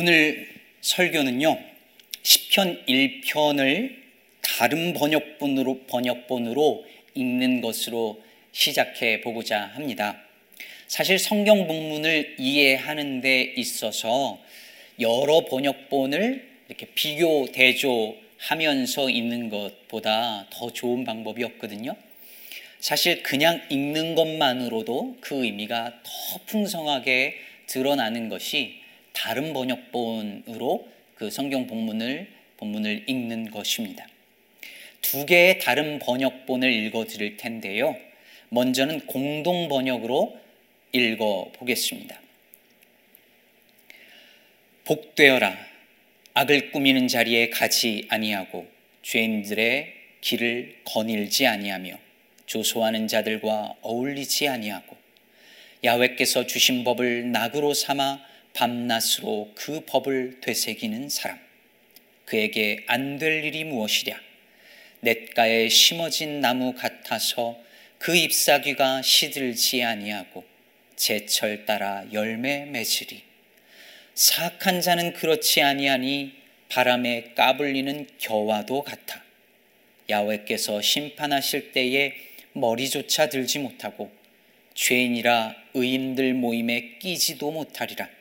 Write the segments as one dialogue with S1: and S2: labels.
S1: 오늘 설교는요. 10편 1편을 다른 번역본으로 번역본으로 읽는 것으로 시작해 보고자 합니다. 사실 성경 본문을 이해하는 데 있어서 여러 번역본을 이렇게 비교 대조하면서 읽는 것보다 더 좋은 방법이었거든요. 사실 그냥 읽는 것만으로도 그 의미가 더 풍성하게 드러나는 것이 다른 번역본으로 그 성경 본문을 본문을 읽는 것입니다. 두 개의 다른 번역본을 읽어 드릴 텐데요. 먼저는 공동 번역으로 읽어 보겠습니다. 복되어라 악을 꾸미는 자리에 가지 아니하고 죄인들의 길을 거닐지 아니하며 조소하는 자들과 어울리지 아니하고 야훼께서 주신 법을 낙으로 삼아 밤낮으로 그 법을 되새기는 사람 그에게 안 될 일이 무엇이랴? 냇가에 심어진 나무 같아서 그 잎사귀가 시들지 아니하고 제철 따라 열매 맺으리. 사악한 자는 그렇지 아니하니 바람에 까불리는 겨와도 같아. 야훼께서 심판하실 때에 머리조차 들지 못하고 죄인이라 의인들 모임에 끼지도 못하리라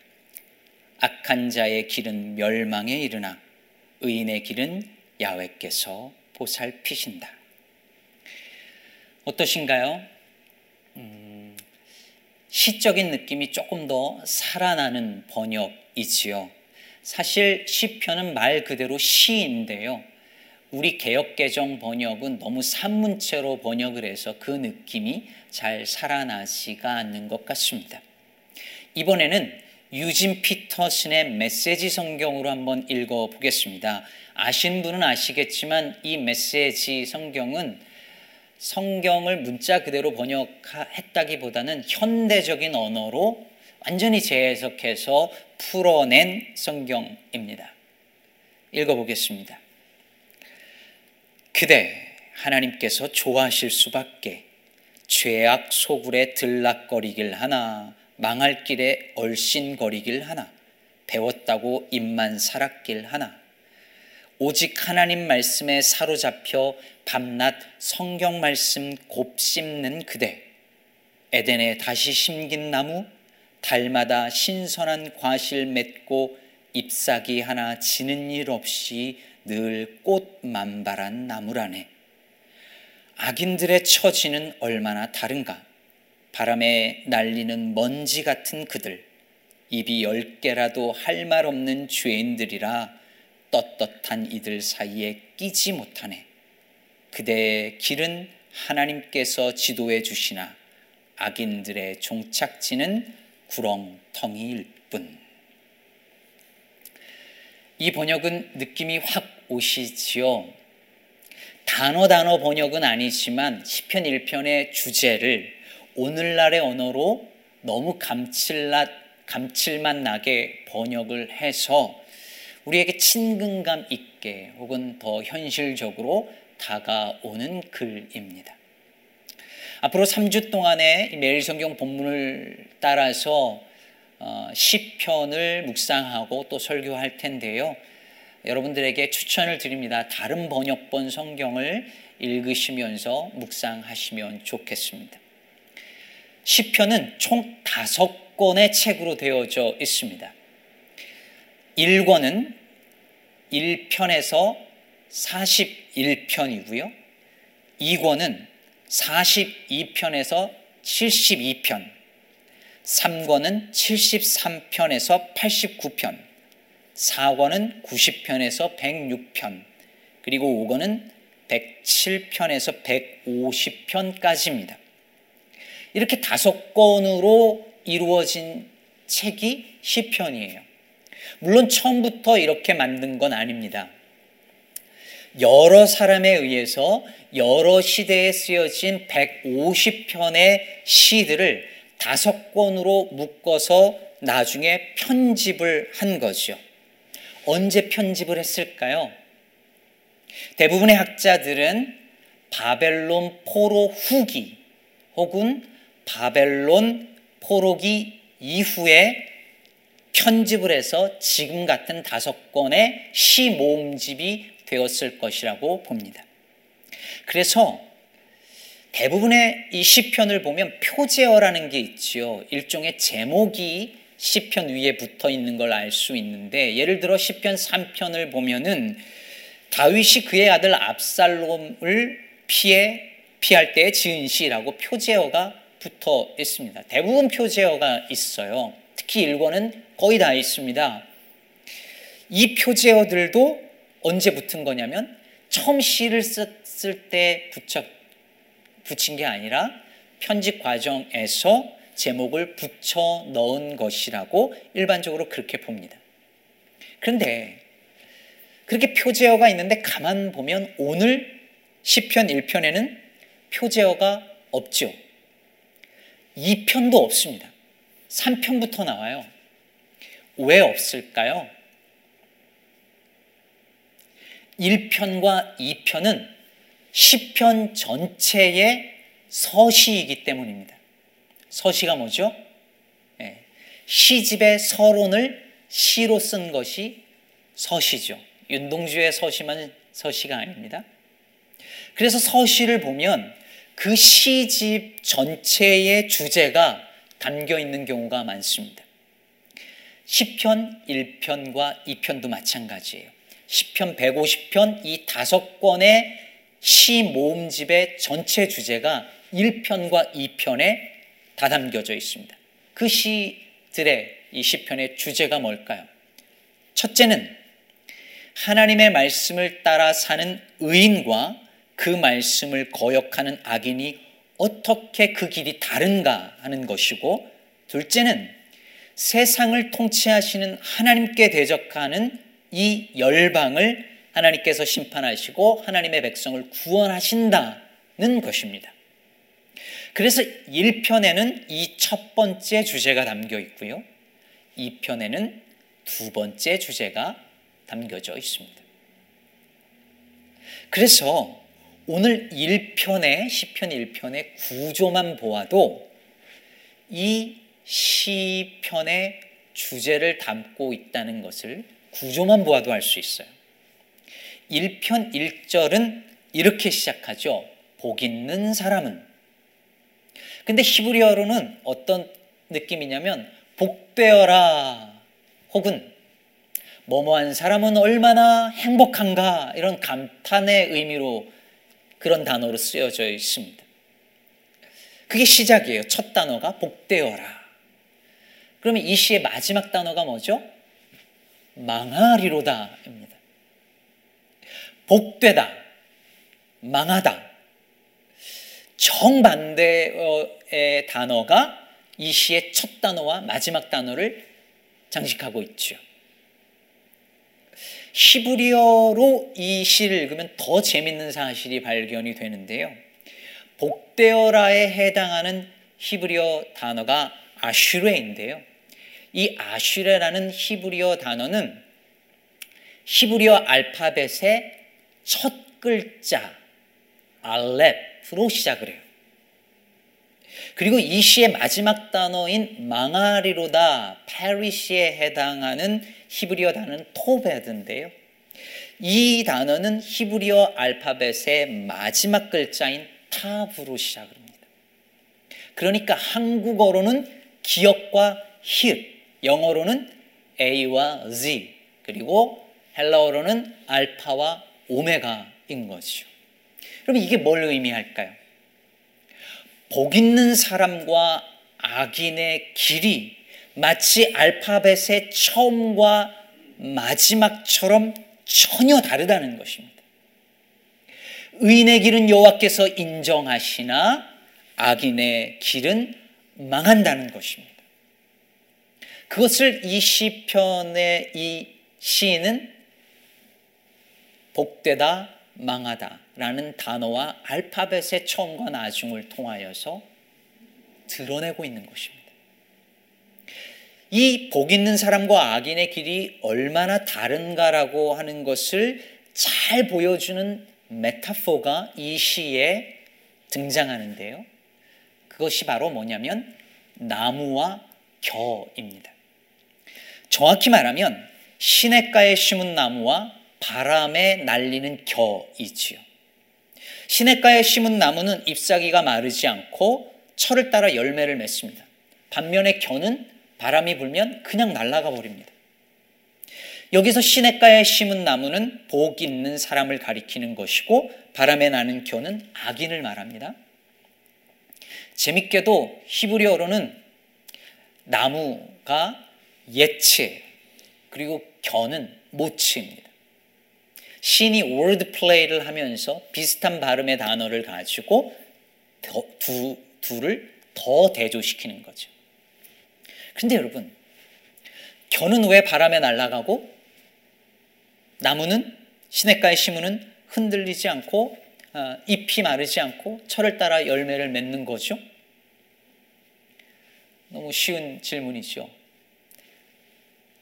S1: 악한 자의 길은 멸망에 이르나 의인의 길은 야훼께서 보살피신다. 어떠신가요? 음, 시적인 느낌이 조금 더 살아나는 번역이지요. 사실 시편은 말 그대로 시인데요. 우리 개혁개정 번역은 너무 산문체로 번역을 해서 그 느낌이 잘 살아나지가 않는 것 같습니다. 이번에는 유진 피터슨의 메시지 성경으로 한번 읽어 보겠습니다. 아시는 분은 아시겠지만 이 메시지 성경은 성경을 문자 그대로 번역했다기보다는 현대적인 언어로 완전히 재해석해서 풀어낸 성경입니다. 읽어보겠습니다. 그대 하나님께서 좋아하실 수밖에 죄악 소굴에 들락거리길 하나 망할 길에 얼씬거리길 하나 배웠다고 입만 살았길 하나. 오직 하나님 말씀에 사로잡혀 밤낮 성경 말씀 곱씹는 그대. 에덴에 다시 심긴 나무 달마다 신선한 과실 맺고 잎사귀 하나 지는 일 없이 늘 꽃 만발한 나무라네. 악인들의 처지는 얼마나 다른가 바람에 날리는 먼지 같은 그들, 입이 열 개라도 할 말 없는 죄인들이라 떳떳한 이들 사이에 끼지 못하네. 그대의 길은 하나님께서 지도해 주시나 악인들의 종착지는 구렁텅이일 뿐. 이 번역은 느낌이 확 오시지요. 단어 단어 번역은 아니지만 시편 1편의 주제를 오늘날의 언어로 너무 감칠맛, 감칠맛 나게 번역을 해서 우리에게 친근감 있게 혹은 더 현실적으로 다가오는 글입니다. 앞으로 3주 동안의 매일 성경 본문을 따라서 어, 시편을 묵상하고 또 설교할 텐데요. 여러분들에게 추천을 드립니다. 다른 번역본 성경을 읽으시면서 묵상하시면 좋겠습니다. 시편은 총 다섯 권의 책으로 되어져 있습니다. 1권은 1편에서 41편이고요. 2권은 42편에서 72편, 3권은 73편에서 89편, 4권은 90편에서 106편, 그리고 5권은 107편에서 150편까지입니다. 이렇게 다섯 권으로 이루어진 책이 시편이에요. 물론 처음부터 이렇게 만든 건 아닙니다. 여러 사람에 의해서 여러 시대에 쓰여진 150편의 시들을 다섯 권으로 묶어서 나중에 편집을 한 거죠. 언제 편집을 했을까요? 대부분의 학자들은 바벨론 포로 후기 혹은 바벨론 포로기 이후에 편집을 해서 지금 같은 다섯 권의 시 모음집이 되었을 것이라고 봅니다. 그래서 대부분의 이 시편을 보면 표제어라는 게 있지요. 일종의 제목이 시편 위에 붙어 있는 걸 알 수 있는데 예를 들어 시편 3편을 보면은 다윗이 그의 아들 압살롬을 피해 피할 때 지은 시라고 표제어가 붙어 있습니다. 대부분 표제어가 있어요. 특히 일권은 거의 다 있습니다. 이 표제어들도 언제 붙은 거냐면 처음 시를 쓸때 붙여 붙인 게 아니라 편집 과정에서 제목을 붙여 넣은 것이라고 일반적으로 그렇게 봅니다. 그런데 그렇게 표제어가 있는데 가만 보면 오늘 시편 1편에는 표제어가 없죠. 2편도 없습니다. 3편부터 나와요. 왜 없을까요? 1편과 2편은 시편 전체의 서시이기 때문입니다. 서시가 뭐죠? 네. 시집의 서론을 시로 쓴 것이 서시죠. 윤동주의 서시만 서시가 아닙니다. 그래서 서시를 보면 그 시집 전체의 주제가 담겨 있는 경우가 많습니다. 시편 1편과 2편도 마찬가지예요. 시편 150편 이 다섯 권의 시 모음집의 전체 주제가 1편과 2편에 다 담겨져 있습니다. 그 시들의 이 시편의 주제가 뭘까요? 첫째는 하나님의 말씀을 따라 사는 의인과 그 말씀을 거역하는 악인이 어떻게 그 길이 다른가 하는 것이고 둘째는 세상을 통치하시는 하나님께 대적하는 이 열방을 하나님께서 심판하시고 하나님의 백성을 구원하신다는 것입니다. 그래서 1편에는 이 첫 번째 주제가 담겨 있고요. 2편에는 두 번째 주제가 담겨져 있습니다. 그래서 오늘 1편의 시편 1편의 구조만 보아도 이 시편의 주제를 담고 있다는 것을 구조만 보아도 알 수 있어요. 1편 1절은 이렇게 시작하죠. 복 있는 사람은. 근데 히브리어로는 어떤 느낌이냐면 복되어라 혹은 뭐뭐한 사람은 얼마나 행복한가 이런 감탄의 의미로 그런 단어로 쓰여져 있습니다. 그게 시작이에요. 첫 단어가 복되어라. 그러면 이 시의 마지막 단어가 뭐죠? 망하리로다입니다. 복되다, 망하다. 정반대의 단어가 이 시의 첫 단어와 마지막 단어를 장식하고 있죠. 히브리어로 이 시를 읽으면 더 재밌는 사실이 발견이 되는데요. 복되어라에 해당하는 히브리어 단어가 아슈레인데요. 이 아슈레라는 히브리어 단어는 히브리어 알파벳의 첫 글자 알렙으로 시작을 해요. 그리고 이 시의 마지막 단어인 망아리로다 페리시에 해당하는 히브리어 단어는 토베드인데요. 이 단어는 히브리어 알파벳의 마지막 글자인 타브로 시작을 합니다. 그러니까 한국어로는 기역과 히 영어로는 A와 Z, 그리고 헬라어로는 알파와 오메가인 것이죠. 그럼 이게 뭘 의미할까요? 복 있는 사람과 악인의 길이 마치 알파벳의 처음과 마지막처럼 전혀 다르다는 것입니다. 의인의 길은 여호와께서 인정하시나 악인의 길은 망한다는 것입니다. 그것을 이 시편의 이 시인은 복되다 망하다 라는 단어와 알파벳의 처음과 나중을 통하여서 드러내고 있는 것입니다. 이 복 있는 사람과 악인의 길이 얼마나 다른가라고 하는 것을 잘 보여주는 메타포가 이 시에 등장하는데요. 그것이 바로 뭐냐면 나무와 겨입니다. 정확히 말하면 시냇가에 심은 나무와 바람에 날리는 겨이지요. 시냇가에 심은 나무는 잎사귀가 마르지 않고 철을 따라 열매를 맺습니다. 반면에 겨는 바람이 불면 그냥 날아가 버립니다. 여기서 시냇가에 심은 나무는 복 있는 사람을 가리키는 것이고 바람에 나는 겨는 악인을 말합니다. 재밌게도 히브리어로는 나무가 예체 그리고 겨는 모치입니다. 신이 word play를 하면서 비슷한 발음의 단어를 가지고 두, 둘을 더 대조시키는 거죠. 근데 여러분, 겨는 왜 바람에 날아가고 나무는 시냇가에 심으는 흔들리지 않고 어, 잎이 마르지 않고 철을 따라 열매를 맺는 거죠? 너무 쉬운 질문이죠.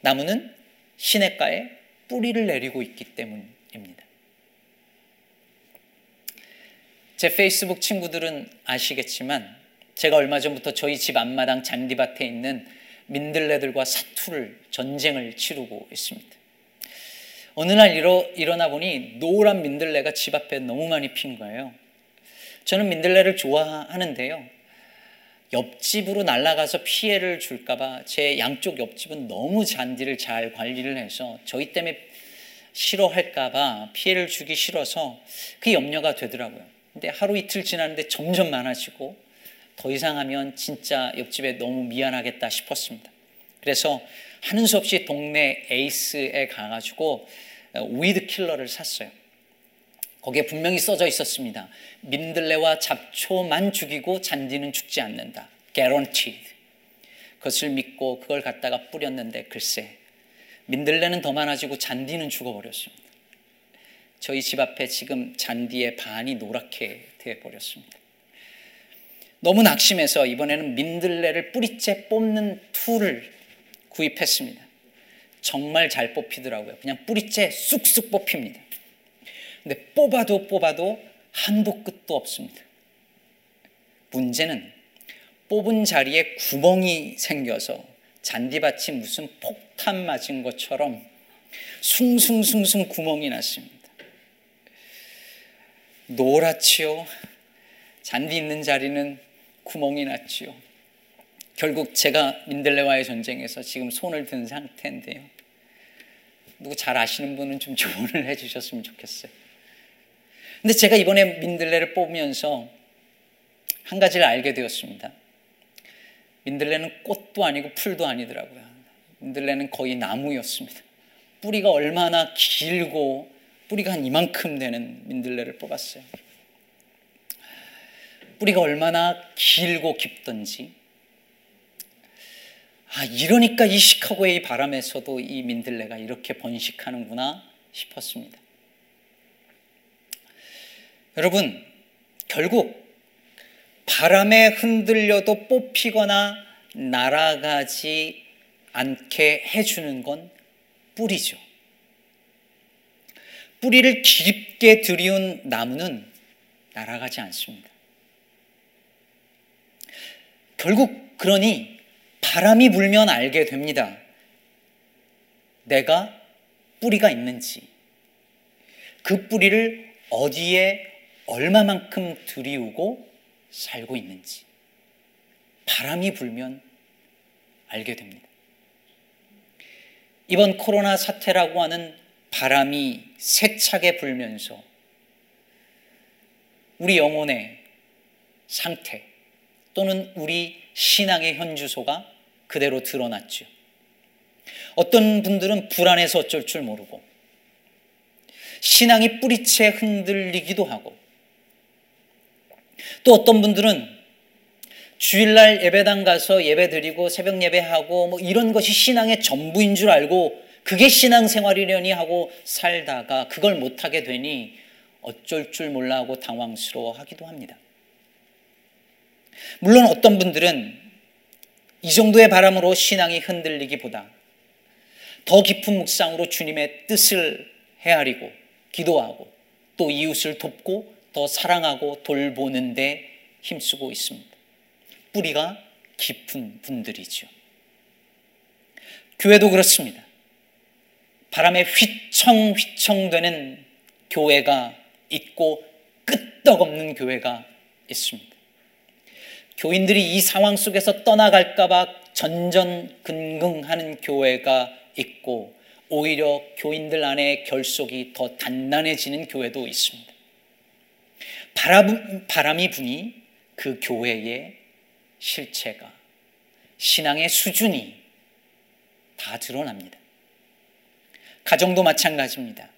S1: 나무는 시냇가에 뿌리를 내리고 있기 때문 입니다. 제 페이스북 친구들은 아시겠지만 제가 얼마 전부터 저희 집 앞마당 잔디밭에 있는 민들레들과 사투를 전쟁을 치르고 있습니다. 어느 날 일어, 일어나 보니 노란 민들레가 집 앞에 너무 많이 핀 거예요. 저는 민들레를 좋아하는데요. 옆집으로 날아가서 피해를 줄까봐 제 양쪽 옆집은 너무 잔디를 잘 관리를 해서 저희 때문에 싫어할까봐 피해를 주기 싫어서 그 염려가 되더라고요. 근데 하루 이틀 지났는데 점점 많아지고 더 이상 하면 진짜 옆집에 너무 미안하겠다 싶었습니다. 그래서 하는 수 없이 동네 에이스에 가가지고 weed killer를 샀어요. 거기에 분명히 써져 있었습니다. 민들레와 잡초만 죽이고 잔디는 죽지 않는다. guaranteed. 그것을 믿고 그걸 갖다가 뿌렸는데 글쎄 민들레는 더 많아지고 잔디는 죽어버렸습니다. 저희 집 앞에 지금 잔디의 반이 노랗게 되어버렸습니다. 너무 낙심해서 이번에는 민들레를 뿌리째 뽑는 tool을 구입했습니다. 정말 잘 뽑히더라고요. 그냥 뿌리째 쑥쑥 뽑힙니다. 근데 뽑아도 뽑아도 한도 끝도 없습니다. 문제는 뽑은 자리에 구멍이 생겨서 잔디밭이 무슨 폭 탄 맞은 것처럼 숭숭숭숭 구멍이 났습니다. 노랗지요. 잔디 있는 자리는 구멍이 났지요. 결국 제가 민들레와의 전쟁에서 지금 손을 든 상태인데요. 누구 잘 아시는 분은 좀 조언을 해주셨으면 좋겠어요. 근데 제가 이번에 민들레를 뽑으면서 한 가지를 알게 되었습니다. 민들레는 꽃도 아니고 풀도 아니더라고요. 민들레는 거의 나무였습니다. 뿌리가 얼마나 길고 뿌리가 한 이만큼 되는 민들레를 뽑았어요. 뿌리가 얼마나 길고 깊던지. 아, 이러니까 이 시카고의 바람에서도 이 민들레가 이렇게 번식하는구나 싶었습니다. 여러분, 결국 바람에 흔들려도 뽑히거나 날아가지 않게 해주는 건 뿌리죠. 뿌리를 깊게 들이운 나무는 날아가지 않습니다. 결국 그러니 바람이 불면 알게 됩니다. 내가 뿌리가 있는지, 그 뿌리를 어디에 얼마만큼 들이우고 살고 있는지 바람이 불면 알게 됩니다. 이번 코로나 사태라고 하는 바람이 세차게 불면서 우리 영혼의 상태 또는 우리 신앙의 현주소가 그대로 드러났죠. 어떤 분들은 불안해서 어쩔 줄 모르고 신앙이 뿌리채 흔들리기도 하고 또 어떤 분들은 주일날 예배당 가서 예배 드리고 새벽 예배하고 뭐 이런 것이 신앙의 전부인 줄 알고 그게 신앙생활이려니 하고 살다가 그걸 못하게 되니 어쩔 줄 몰라 하고 당황스러워 하기도 합니다. 물론 어떤 분들은 이 정도의 바람으로 신앙이 흔들리기보다 더 깊은 묵상으로 주님의 뜻을 헤아리고 기도하고 또 이웃을 돕고 더 사랑하고 돌보는데 힘쓰고 있습니다. 뿌리가 깊은 분들이죠. 교회도 그렇습니다. 바람에 휘청휘청 되는 교회가 있고 끄떡없는 교회가 있습니다. 교인들이 이 상황 속에서 떠나갈까봐 전전긍긍하는 교회가 있고 오히려 교인들 안에 결속이 더 단단해지는 교회도 있습니다. 바람, 바람이 부니 그 교회의 실체가 신앙의 수준이 다 드러납니다. 가정도 마찬가지입니다.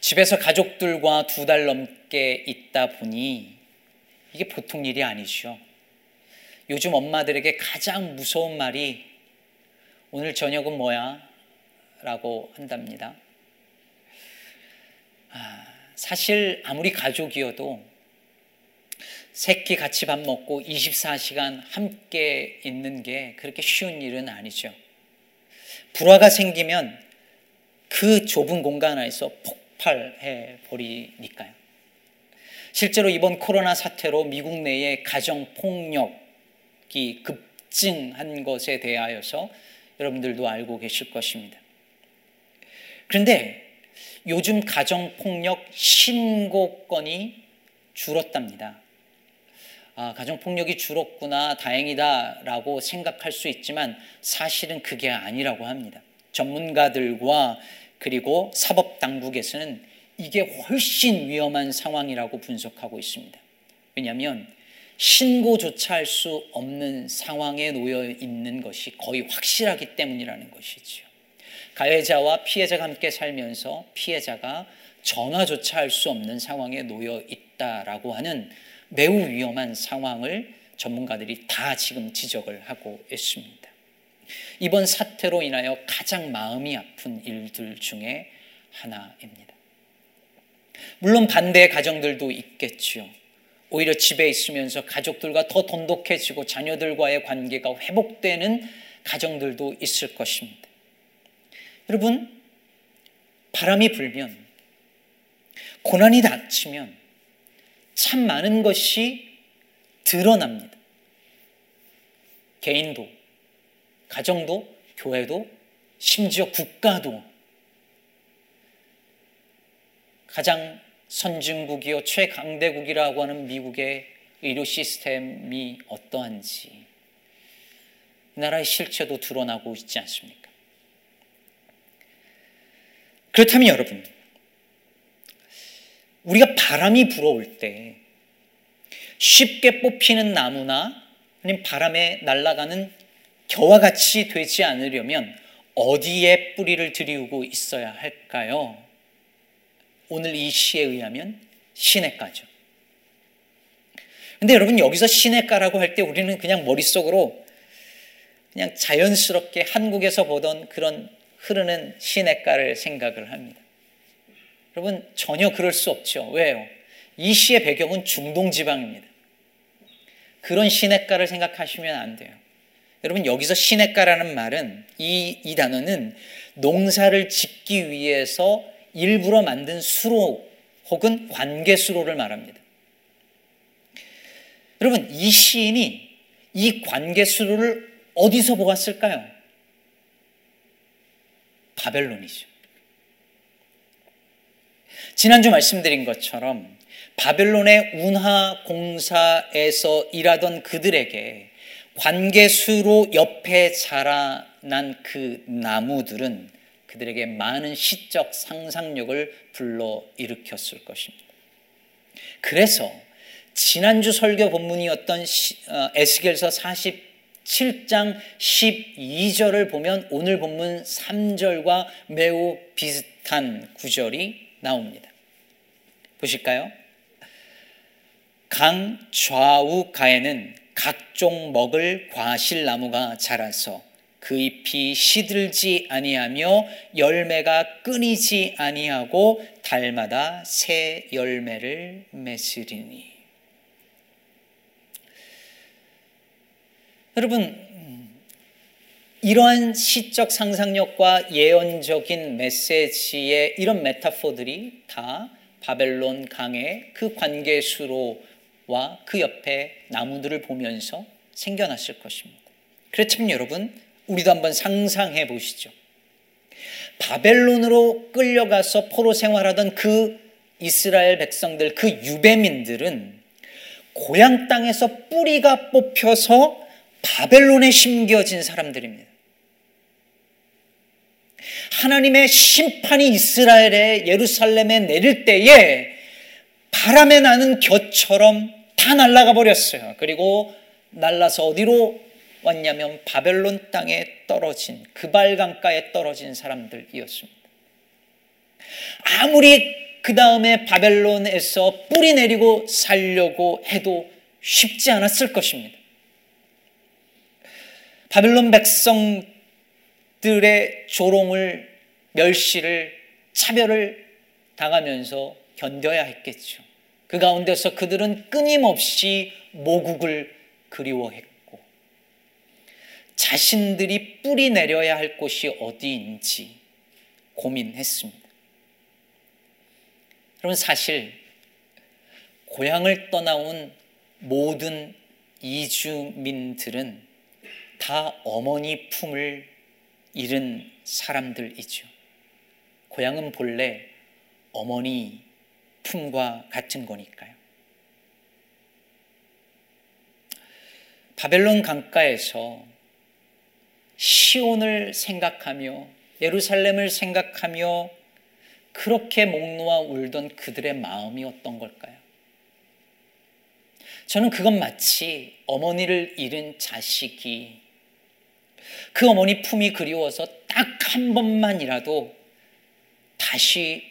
S1: 집에서 가족들과 두 달 넘게 있다 보니 이게 보통 일이 아니죠. 요즘 엄마들에게 가장 무서운 말이 오늘 저녁은 뭐야? 라고 한답니다. 아, 사실 아무리 가족이어도 새끼 같이 밥 먹고 24시간 함께 있는 게 그렇게 쉬운 일은 아니죠. 불화가 생기면 그 좁은 공간 안에서 폭발해 버리니까요. 실제로 이번 코로나 사태로 미국 내에 가정 폭력이 급증한 것에 대하여서 여러분들도 알고 계실 것입니다. 그런데 요즘 가정 폭력 신고 건이 줄었답니다. 아, 가정폭력이 줄었구나, 다행이다라고 생각할 수 있지만 사실은 그게 아니라고 합니다. 전문가들과 그리고 사법당국에서는 이게 훨씬 위험한 상황이라고 분석하고 있습니다. 왜냐하면 신고조차 할 수 없는 상황에 놓여 있는 것이 거의 확실하기 때문이라는 것이죠. 가해자와 피해자가 함께 살면서 피해자가 전화조차 할 수 없는 상황에 놓여 있다라고 하는 매우 위험한 상황을 전문가들이 다 지금 지적을 하고 있습니다. 이번 사태로 인하여 가장 마음이 아픈 일들 중에 하나입니다. 물론 반대의 가정들도 있겠지요. 오히려 집에 있으면서 가족들과 더 돈독해지고 자녀들과의 관계가 회복되는 가정들도 있을 것입니다. 여러분, 바람이 불면, 고난이 닥치면 참 많은 것이 드러납니다. 개인도, 가정도, 교회도, 심지어 국가도 가장 선진국이요 최강대국이라고 하는 미국의 의료 시스템이 어떠한지 나라의 실체도 드러나고 있지 않습니까? 그렇다면 여러분, 우리가 바람이 불어올 때 쉽게 뽑히는 나무나 아니면 바람에 날아가는 겨와 같이 되지 않으려면 어디에 뿌리를 들이우고 있어야 할까요? 오늘 이 시에 의하면 시냇가죠. 근데 여러분 여기서 시냇가라고 할 때 우리는 그냥 머릿속으로 그냥 자연스럽게 한국에서 보던 그런 흐르는 시냇가를 생각을 합니다. 여러분 전혀 그럴 수 없죠. 왜요? 이 시의 배경은 중동 지방입니다. 그런 시냇가를 생각하시면 안 돼요. 여러분 여기서 시냇가라는 말은 이, 이 단어는 농사를 짓기 위해서 일부러 만든 수로 혹은 관계 수로를 말합니다. 여러분 이 시인이 이 관계 수로를 어디서 보았을까요? 바벨론이죠. 지난주 말씀드린 것처럼 바벨론의 운하 공사에서 일하던 그들에게 관계수로 옆에 자라난 그 나무들은 그들에게 많은 시적 상상력을 불러 일으켰을 것입니다. 그래서 지난주 설교 본문이었던 어, 에스겔서 47장 12절을 보면 오늘 본문 3절과 매우 비슷한 구절이 나옵니다. 보실까요? 강 좌우 가에는 각종 먹을 과실나무가 자라서 그 잎이 시들지 아니하며 열매가 끊이지 아니하고 달마다 새 열매를 맺으리니 여러분 이러한 시적 상상력과 예언적인 메시지의 이런 메타포들이 다 바벨론 강의 그 관계수로와 그 옆에 나무들을 보면서 생겨났을 것입니다. 그렇지만 여러분 우리도 한번 상상해 보시죠. 바벨론으로 끌려가서 포로 생활하던 그 이스라엘 백성들, 그 유배민들은 고향 땅에서 뿌리가 뽑혀서 바벨론에 심겨진 사람들입니다. 하나님의 심판이 이스라엘에 예루살렘에 내릴 때에 바람에 나는 곁처럼 다 날아가 버렸어요. 그리고 날라서 어디로 왔냐면 바벨론 땅에 떨어진 그발 강가에 떨어진 사람들이었습니다. 아무리 그 다음에 바벨론에서 뿌리 내리고 살려고 해도 쉽지 않았을 것입니다. 바벨론 백성 들의 조롱을 멸시를 차별을 당하면서 견뎌야 했겠죠. 그 가운데서 그들은 끊임없이 모국을 그리워했고 자신들이 뿌리 내려야 할 곳이 어디인지 고민했습니다. 여러분 사실 고향을 떠나온 모든 이주민들은 다 어머니 품을 잃은 사람들이죠. 고향은 본래 어머니 품과 같은 거니까요. 바벨론 강가에서 시온을 생각하며 예루살렘을 생각하며 그렇게 목 놓아 울던 그들의 마음이 어떤 걸까요? 저는 그건 마치 어머니를 잃은 자식이 그 어머니 품이 그리워서 딱 한 번만이라도 다시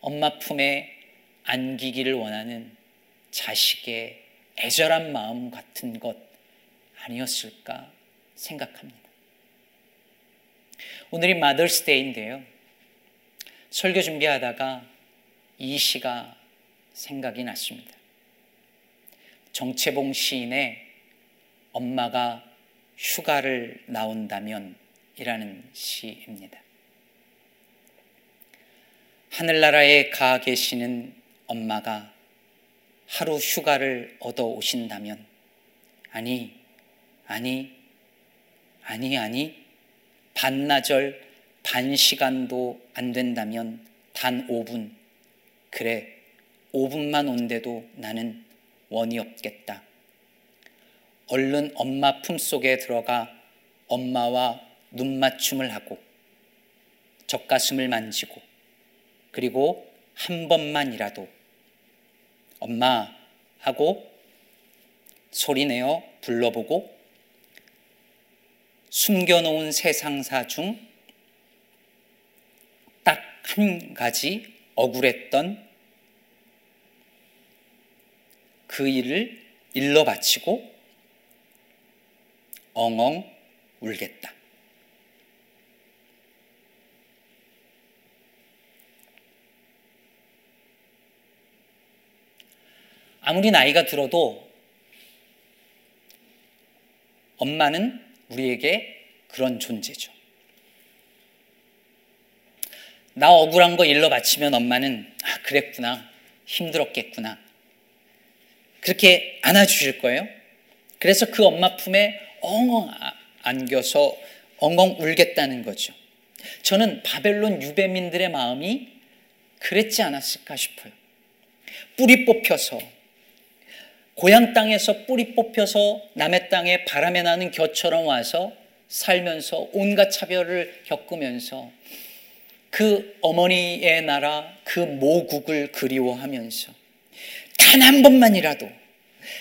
S1: 엄마 품에 안기기를 원하는 자식의 애절한 마음 같은 것 아니었을까 생각합니다. 오늘이 마더스데이인데요. 설교 준비하다가 이 시가 생각이 났습니다. 정채봉 시인의 엄마가 휴가를 나온다면 이라는 시입니다. 하늘나라에 가 계시는 엄마가 하루 휴가를 얻어 오신다면, 아니, 아니, 아니, 아니, 반나절, 반 시간도 안 된다면 단 5분, 그래, 5분만 온데도 나는 원이 없겠다. 얼른 엄마 품속에 들어가 엄마와 눈맞춤을 하고 젖가슴을 만지고 그리고 한 번만이라도 엄마 하고 소리내어 불러보고 숨겨놓은 세상사 중 딱 한 가지 억울했던 그 일을 일러 바치고 엉엉 울겠다. 아무리 나이가 들어도 엄마는 우리에게 그런 존재죠. 나 억울한 거 일러 바치면 엄마는 아, 그랬구나. 힘들었겠구나. 그렇게 안아주실 거예요. 그래서 그 엄마 품에 엉엉 아, 안겨서 엉엉 울겠다는 거죠. 저는 바벨론 유배민들의 마음이 그랬지 않았을까 싶어요. 뿌리 뽑혀서 고향 땅에서 뿌리 뽑혀서 남의 땅에 바람에 나는 겨처럼 와서 살면서 온갖 차별을 겪으면서 그 어머니의 나라 그 모국을 그리워하면서 단 한 번만이라도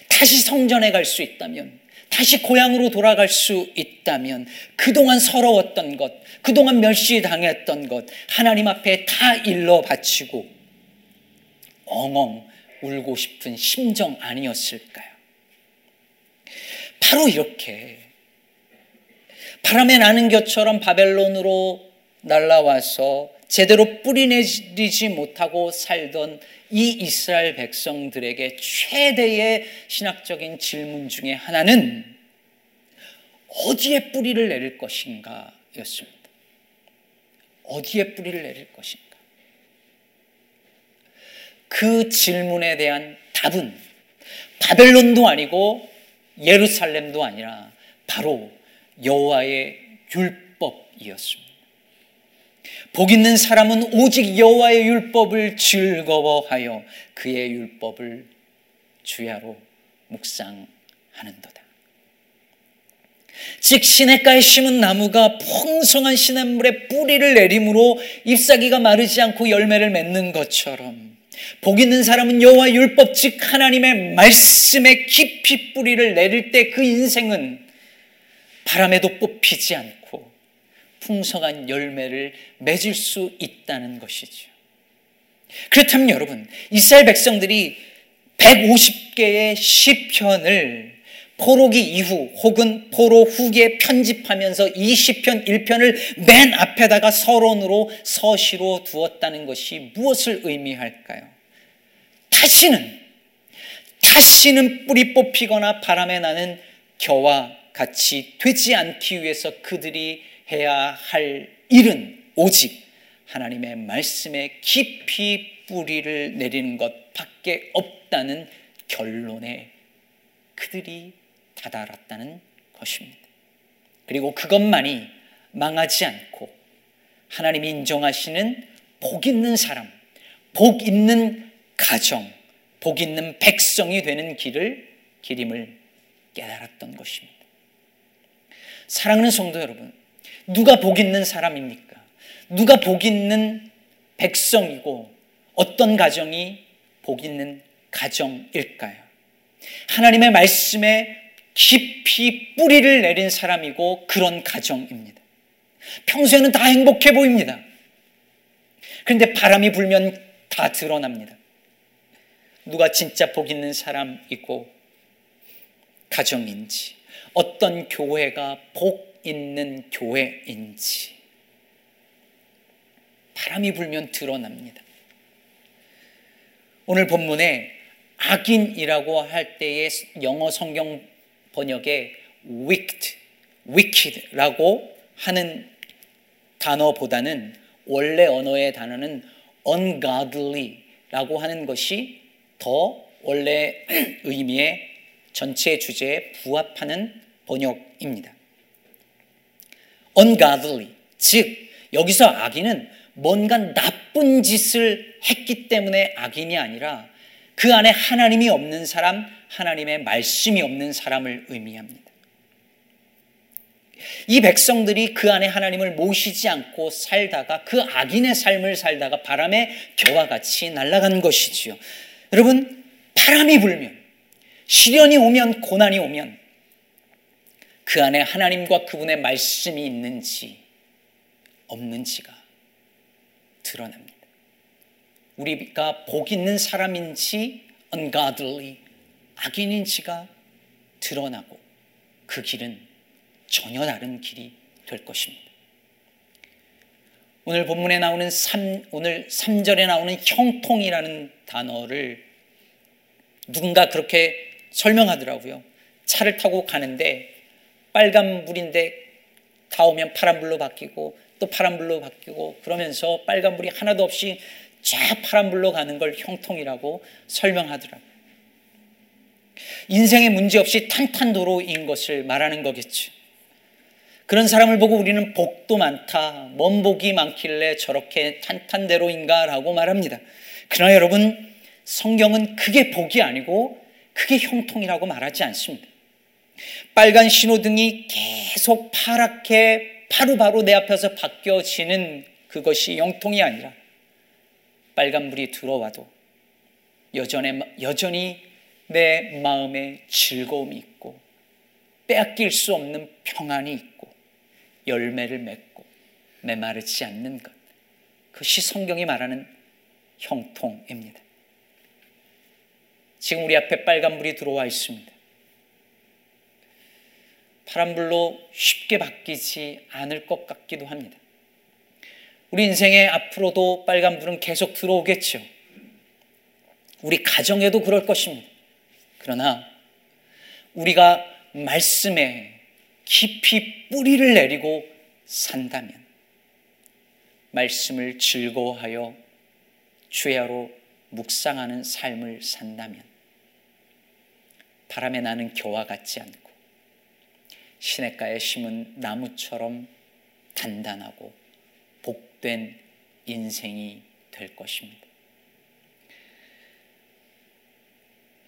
S1: 다시 성전에 갈 수 있다면 다시 고향으로 돌아갈 수 있다면 그동안 서러웠던 것, 그동안 멸시당했던 것 하나님 앞에 다 일러 바치고 엉엉 울고 싶은 심정 아니었을까요? 바로 이렇게 바람에 나는 것처럼 바벨론으로 날라와서 제대로 뿌리내리지 못하고 살던 이 이스라엘 백성들에게 최대의 신학적인 질문 중에 하나는 어디에 뿌리를 내릴 것인가 였습니다. 어디에 뿌리를 내릴 것인가. 그 질문에 대한 답은 바벨론도 아니고 예루살렘도 아니라 바로 여호와의 율법이었습니다. 복 있는 사람은 오직 여호와의 율법을 즐거워하여 그의 율법을 주야로 묵상하는도다. 즉 시냇가에 심은 나무가 풍성한 시냇물에 뿌리를 내림으로 잎사귀가 마르지 않고 열매를 맺는 것처럼 복 있는 사람은 여호와 율법 즉 하나님의 말씀에 깊이 뿌리를 내릴 때 그 인생은 바람에도 뽑히지 않고 풍성한 열매를 맺을 수 있다는 것이죠. 그렇다면 여러분 이스라엘 백성들이 150개의 시편을 포로기 이후 혹은 포로 후기에 편집하면서 이 시편 1편을 맨 앞에다가 서론으로 서시로 두었다는 것이 무엇을 의미할까요? 다시는 다시는 뿌리 뽑히거나 바람에 나는 겨와 같이 되지 않기 위해서 그들이 해야 할 일은 오직 하나님의 말씀에 깊이 뿌리를 내리는 것 밖에 없다는 결론에 그들이 다다랐다는 것입니다. 그리고 그것만이 망하지 않고 하나님이 인정하시는 복 있는 사람, 복 있는 가정, 복 있는 백성이 되는 길을 길임을 깨달았던 것입니다. 사랑하는 성도 여러분, 누가 복 있는 사람입니까? 누가 복 있는 백성이고 어떤 가정이 복 있는 가정일까요? 하나님의 말씀에 깊이 뿌리를 내린 사람이고 그런 가정입니다. 평소에는 다 행복해 보입니다. 그런데 바람이 불면 다 드러납니다. 누가 진짜 복 있는 사람이고 가정인지, 어떤 교회가 복 있는 교회인지, 바람이 불면 드러납니다. 오늘 본문에 악인이라고 할 때의 영어 성경 번역에 wicked, wicked라고 하는 단어보다는 원래 언어의 단어는 ungodly라고 하는 것이 더 원래 의미의 전체 주제에 부합하는 번역입니다. Ungodly, 즉 여기서 악인은 뭔가 나쁜 짓을 했기 때문에 악인이 아니라 그 안에 하나님이 없는 사람, 하나님의 말씀이 없는 사람을 의미합니다. 이 백성들이 그 안에 하나님을 모시지 않고 살다가 그 악인의 삶을 살다가 바람에 겨와 같이 날아간 것이지요. 여러분, 바람이 불면, 시련이 오면, 고난이 오면, 그 안에 하나님과 그분의 말씀이 있는지, 없는지가 드러납니다. 우리가 복 있는 사람인지 ungodly 악인인지가 드러나고 그 길은 전혀 다른 길이 될 것입니다. 오늘 본문에 나오는 3, 오늘 3절에 나오는 형통이라는 단어를 누군가 그렇게 설명하더라고요. 차를 타고 가는데 빨간불인데 다 오면 파란불로 바뀌고 또 파란불로 바뀌고 그러면서 빨간불이 하나도 없이 쫙 파란불로 가는 걸 형통이라고 설명하더라고요. 인생에 문제 없이 탄탄도로인 것을 말하는 거겠죠. 그런 사람을 보고 우리는 복도 많다, 먼 복이 많길래 저렇게 탄탄대로인가라고 말합니다. 그러나 여러분, 성경은 그게 복이 아니고 그게 형통이라고 말하지 않습니다. 빨간 신호등이 계속 파랗게 바로바로 내 앞에서 바뀌어지는 그것이 영통이 아니라 빨간불이 들어와도 여전히, 여전히 내 마음에 즐거움이 있고 빼앗길 수 없는 평안이 있고 열매를 맺고 메마르지 않는 것. 그것이 성경이 말하는 형통입니다. 지금 우리 앞에 빨간불이 들어와 있습니다. 파란불로 쉽게 바뀌지 않을 것 같기도 합니다. 우리 인생에 앞으로도 빨간불은 계속 들어오겠죠. 우리 가정에도 그럴 것입니다. 그러나 우리가 말씀에 깊이 뿌리를 내리고 산다면 말씀을 즐거워하여 주야로 묵상하는 삶을 산다면 바람에 나는 겨와 같지 않고 시냇가에 심은 나무처럼 단단하고 복된 인생이 될 것입니다.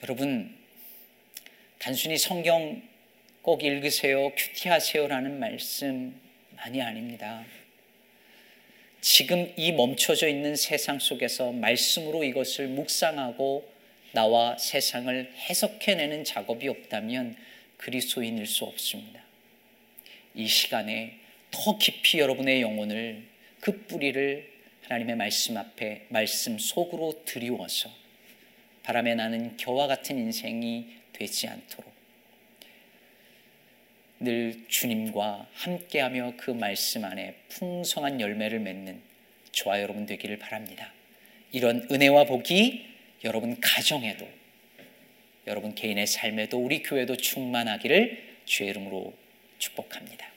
S1: 여러분, 단순히 성경 꼭 읽으세요, 큐티하세요라는 말씀만이 아닙니다. 지금 이 멈춰져 있는 세상 속에서 말씀으로 이것을 묵상하고 나와 세상을 해석해내는 작업이 없다면 그리스도인일 수 없습니다. 이 시간에 더 깊이 여러분의 영혼을 그 뿌리를 하나님의 말씀 앞에 말씀 속으로 들이워서 바람에 나는 겨와 같은 인생이 되지 않도록 늘 주님과 함께하며 그 말씀 안에 풍성한 열매를 맺는 저와 여러분 되기를 바랍니다. 이런 은혜와 복이 여러분 가정에도 여러분 개인의 삶에도 우리 교회도 충만하기를 주의 이름으로 축복합니다.